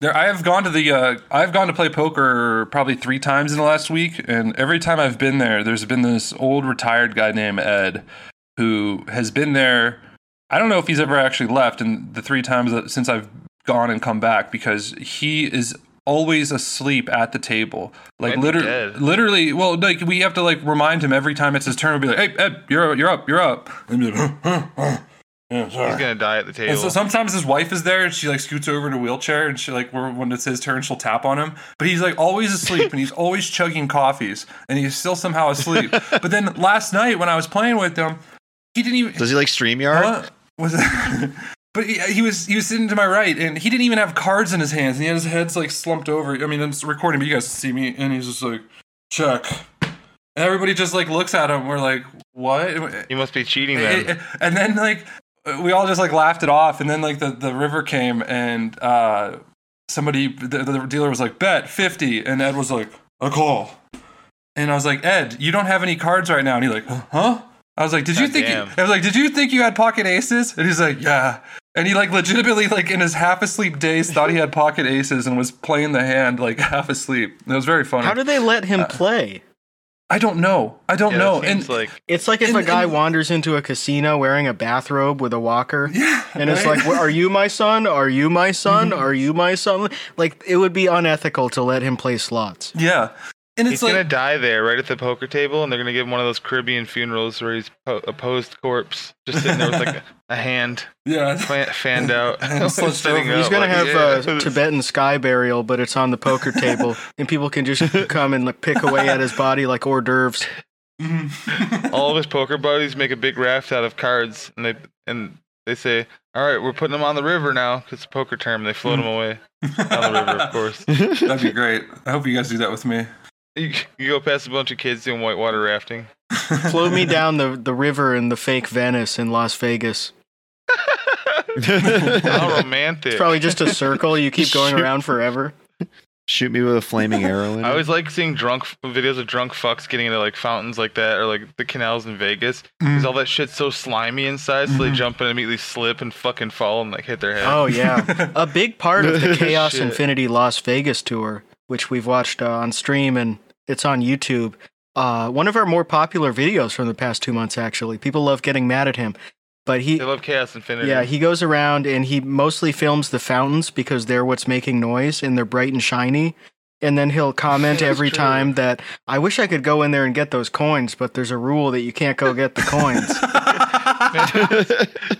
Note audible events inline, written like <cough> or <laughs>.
There, I have gone to the. Uh, I've gone to play poker probably three times in the last week, and every time I've been there, there's been this old retired guy named Ed, who has been there. I don't know if he's ever actually left in the three times that, since I've gone and come back because he is always asleep at the table. Like literally, literally. Well, like we have to like remind him every time it's his turn. We'll be like, "Hey, Ed, you're you're up, you're up." And he'll be like, "Huh, huh, huh." Yeah, sorry. He's gonna die at the table. And so sometimes his wife is there and she like scoots over in a wheelchair and she like when when it's his turn she'll tap on him. But he's like always asleep and he's <laughs> always chugging coffees and he's still somehow asleep. but then last night when I was playing with him, he didn't even Does he like StreamYard? Huh? was it? <laughs> But he, he was he was sitting to my right and he didn't even have cards in his hands and he had his head's like slumped over. I mean, it's recording, but you guys can see me and he's just like check. And everybody just like looks at him. We're like, what? he must be cheating then. and then like we all just like laughed it off and then like the, the river came and uh somebody the, the dealer was like bet 50 and ed was like a call. And i was like ed you don't have any cards right now. And he's like huh? I was like did you God think you, i was like did you think you had pocket aces? And he's like yeah. And he like legitimately like in his half asleep days thought he had pocket aces and was playing the hand like half asleep. It was very funny. How do they let him play? I don't know i don't Yeah, know that and like It's like if And- a guy and- wanders into a casino wearing a bathrobe with a walker. yeah And it's right? like, "Well, are you my son? Are you my son? Mm-hmm. Are you my son? Like, it would be unethical to let him play slots. yeah and it's he's like gonna die there, right at the poker table, and they're gonna give him one of those Caribbean funerals where he's po- a posed corpse, just sitting there with like a, a hand <laughs> yeah fan- fanned out. <laughs> And <laughs> slouched sitting over. He's gonna like, have yeah. uh, Tibetan sky burial, but it's on the poker table, and people can just come and like pick away at his body like hors d'oeuvres. All of his poker buddies make a big raft out of cards, and they and they say, "All right, we're putting them on the river now." 'cause it's a poker term. They float them away on the river, of course. That'd be great. I hope you guys do that with me. You, you go past a bunch of kids doing whitewater rafting. <laughs> Float me down the, the river in the fake Venice in Las Vegas. <laughs> How romantic! It's probably just a circle. You keep going Shoot. around forever. Shoot me with a flaming arrow. In I it. always like seeing drunk videos of drunk fucks getting into like fountains like that, or like the canals in Vegas, because all that shit's so slimy inside. So they Mhm. jump in and immediately slip and fucking fall and like hit their head. Oh yeah, a big part of the <laughs> Chaos Infinity Las Vegas tour, which we've watched uh, on stream and it's on YouTube. Uh, one of our more popular videos from the past two months, actually. People love getting mad at him, but he They love Chaos Infinity. Yeah, he goes around and he mostly films the fountains because they're what's making noise and they're bright and shiny. And then he'll comment <laughs> every true. time that I wish I could go in there and get those coins, but there's a rule that you can't go get the coins. <laughs> <laughs>